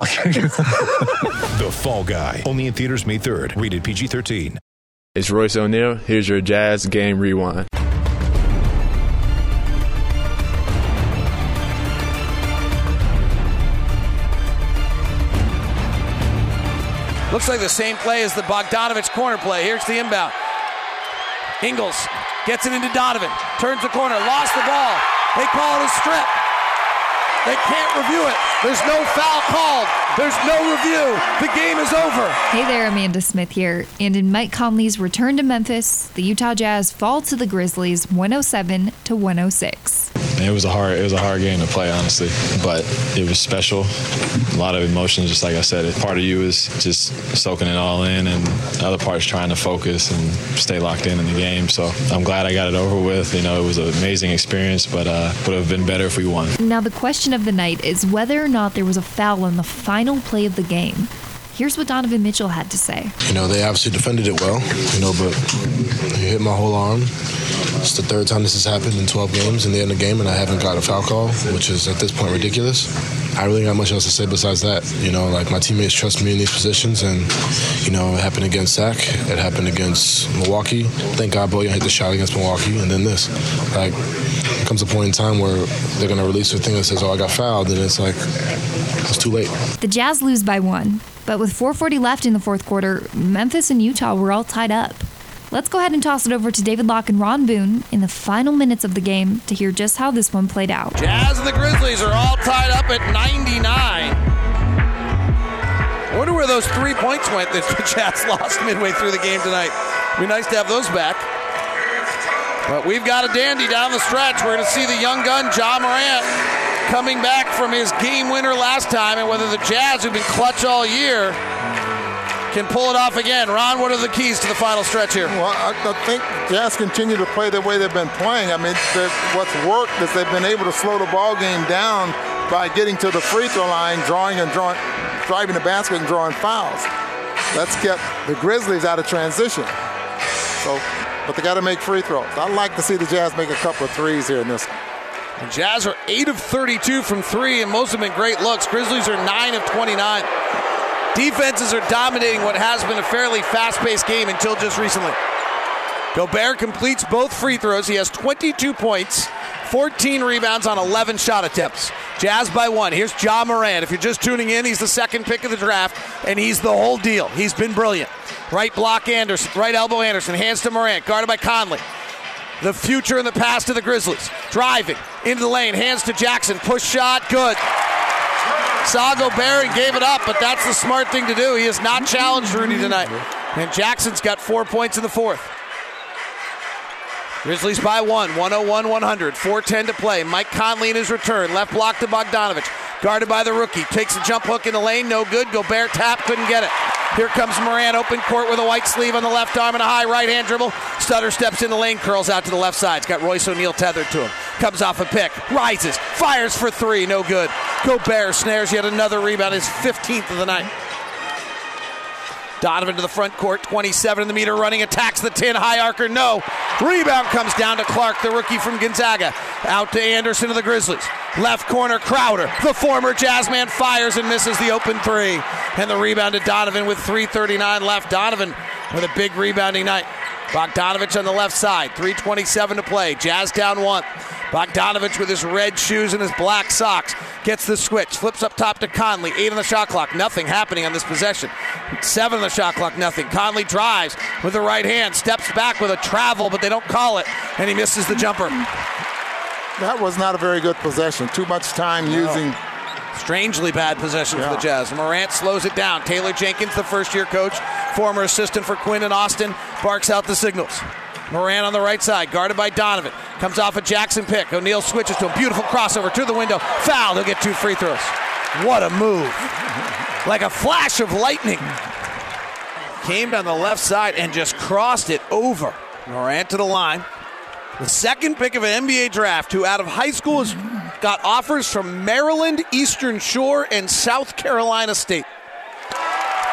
The Fall Guy. Only in theaters May 3rd. Rated PG-13. It's Royce O'Neale. Here's your Jazz Game Rewind. Looks like the same play as the Bogdanovic corner play. Here's the inbound. Ingles gets it into Donovan. Turns the corner. Lost the ball. They call it a strip. They can't review it. There's no foul called. There's no review. The game is over. Hey there, Amanda Smith here. And in Mike Conley's return to Memphis, the Utah Jazz fall to the Grizzlies 107 to 106. It was a hard, it was a hard game to play, honestly, but it was special. A lot of emotions, just like I said. Part of you is just soaking it all in, and the other part is trying to focus and stay locked in in the game. So I'm glad I got it over with. You know, it was an amazing experience, but uh, would have been better if we won. Now, the question of the night is whether or not there was a foul on the final play of the game. Here's what Donovan Mitchell had to say. You know, they obviously defended it well, you know, but he hit my whole arm. It's the third time this has happened in 12 games in the end of the game, and I haven't got a foul call, which is at this point ridiculous. I really got much else to say besides that. You know, like my teammates trust me in these positions, and, you know, it happened against Zach, it happened against Milwaukee. Thank God Bojan hit the shot against Milwaukee, and then this. Like, there comes a point in time where they're going to release a thing that says, oh, I got fouled, and it's like, it's too late. The Jazz lose by one, but with 440 left in the fourth quarter, Memphis and Utah were all tied up. Let's go ahead and toss it over to David Locke and Ron Boone in the final minutes of the game to hear just how this one played out. Jazz and the Grizzlies are all tied up at 99. I wonder where those three points went that the Jazz lost midway through the game tonight. Be nice to have those back. But we've got a dandy down the stretch. We're going to see the young gun, Ja Morant, coming back from his game winner last time, and whether the Jazz, who've been clutch all year, can pull it off again. Ron, what are the keys to the final stretch here? Well, I, I think Jazz continue to play the way they've been playing. I mean, what's worked is they've been able to slow the ball game down by getting to the free throw line, drawing and drawing, driving the basket and drawing fouls. That's kept the Grizzlies out of transition. So, but they got to make free throws. I'd like to see the Jazz make a couple of threes here in this. The Jazz are 8 of 32 from 3, and most have been great looks. Grizzlies are 9 of 29. Defenses are dominating what has been a fairly fast paced game until just recently. Gobert completes both free throws. He has 22 points, 14 rebounds on 11 shot attempts. Jazz by one. Here's Ja Morant. If you're just tuning in, he's the second pick of the draft, and he's the whole deal. He's been brilliant. Right block Anderson, right elbow Anderson, hands to Morant, guarded by Conley. The future and the past of the Grizzlies. Driving into the lane, hands to Jackson, push shot, good. Sago and gave it up, but that's the smart thing to do. He has not challenged Rudy tonight. And Jackson's got four points in the fourth. Grizzlies by one, 101 100, 410 to play. Mike Conley in his return, left block to Bogdanovic. Guarded by the rookie. Takes a jump hook in the lane, no good. Gobert tap, couldn't get it. Here comes Morant, open court with a white sleeve on the left arm and a high right hand dribble. Stutter steps in the lane, curls out to the left side. It's got Royce O'Neale tethered to him. Comes off a pick, rises, fires for three, no good. Gobert snares yet another rebound, his 15th of the night. Donovan to the front court, 27 in the meter running, attacks the 10, high archer, no. Rebound comes down to Clarke, the rookie from Gonzaga. Out to Anderson of the Grizzlies. Left corner, Crowder, the former Jazzman, fires and misses the open three. And the rebound to Donovan with 3.39 left. Donovan with a big rebounding night. Bogdanovic on the left side, 3.27 to play. Jazz down one. Bogdanovic with his red shoes and his black socks gets the switch, flips up top to Conley. Eight on the shot clock, nothing happening on this possession. Seven on the shot clock, nothing. Conley drives with the right hand, steps back with a travel, but they don't call it, and he misses the jumper. That was not a very good possession. Too much time using. Strangely bad possession for the Jazz. Morant slows it down. Taylor Jenkins, the first year coach, former assistant for Quinn and Austin, barks out the signals. Morant on the right side, guarded by Donovan. Comes off a Jackson pick. O'Neale switches to a Beautiful crossover to the window. Foul. He'll get two free throws. What a move. Like a flash of lightning. came down the left side and just crossed it over. Morant to the line. The second pick of an NBA draft, who out of high school has got offers from Maryland, Eastern Shore, and South Carolina State.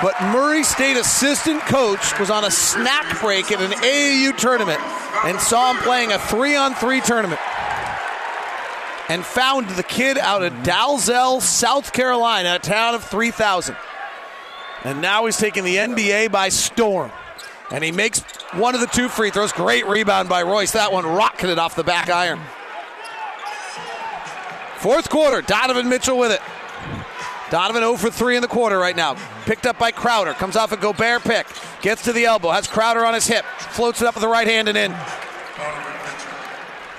But Murray State assistant coach was on a snack break at an AAU tournament and saw him playing a three on three tournament and found the kid out of Dalzell, South Carolina, a town of 3,000. And now he's taking the NBA by storm. And he makes one of the two free throws. Great rebound by Royce. That one rocketed off the back iron. Fourth quarter, Donovan Mitchell with it. Donovan 0 for 3 in the quarter right now. Picked up by Crowder. Comes off a Gobert pick. Gets to the elbow. Has Crowder on his hip. Floats it up with the right hand and in.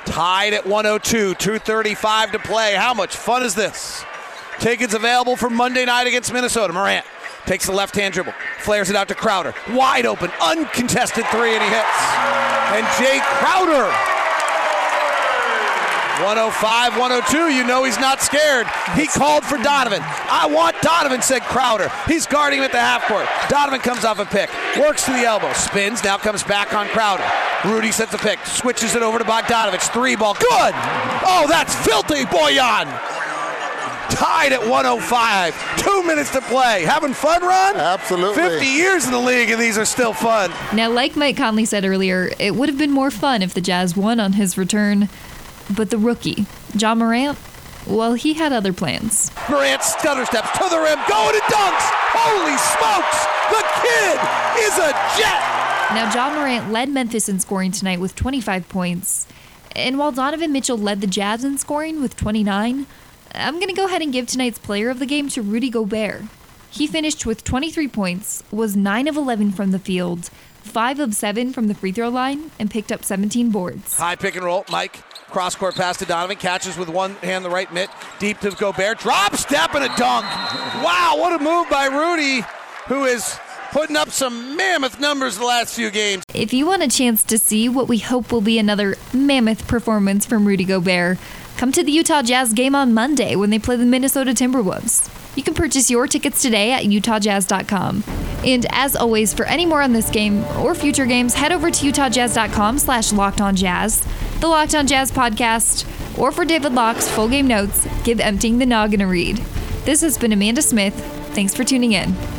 Tied at 102. 235 to play. How much fun is this? Tickets available for Monday night against Minnesota. Morant takes the left hand dribble. Flares it out to Crowder. Wide open. Uncontested three and he hits. And Jae Crowder 105, 102. You know he's not scared. He called for Donovan. I want Donovan, said Crowder. He's guarding him at the half court. Donovan comes off a pick, works to the elbow, spins, now comes back on Crowder. Rudy sets a pick, switches it over to Bogdanovic. Three ball, good. Oh, that's filthy, Bojan. Tied at 105. Two minutes to play. Having fun, Ron? Absolutely. 50 years in the league, and these are still fun. Now, like Mike Conley said earlier, it would have been more fun if the Jazz won on his return. But the rookie, Ja Morant, well, he had other plans. Morant stutter steps to the rim, going to dunks. Holy smokes! The kid is a jet. Now, Ja Morant led Memphis in scoring tonight with 25 points. And while Donovan Mitchell led the Jazz in scoring with 29, I'm going to go ahead and give tonight's player of the game to Rudy Gobert. He finished with 23 points, was 9 of 11 from the field, 5 of 7 from the free throw line, and picked up 17 boards. High pick and roll. Mike, cross court pass to Donovan. Catches with one hand the right mitt. Deep to Gobert. Drop step and a dunk. Wow, what a move by Rudy, who is putting up some mammoth numbers the last few games. If you want a chance to see what we hope will be another mammoth performance from Rudy Gobert, come to the Utah Jazz game on Monday when they play the Minnesota Timberwolves. You can purchase your tickets today at utahjazz.com. And as always, for any more on this game or future games, head over to utahjazz.com slash locked on jazz, the Locked on Jazz podcast, or for David Locke's full game notes, give Emptying the Noggin a read. This has been Amanda Smith. Thanks for tuning in.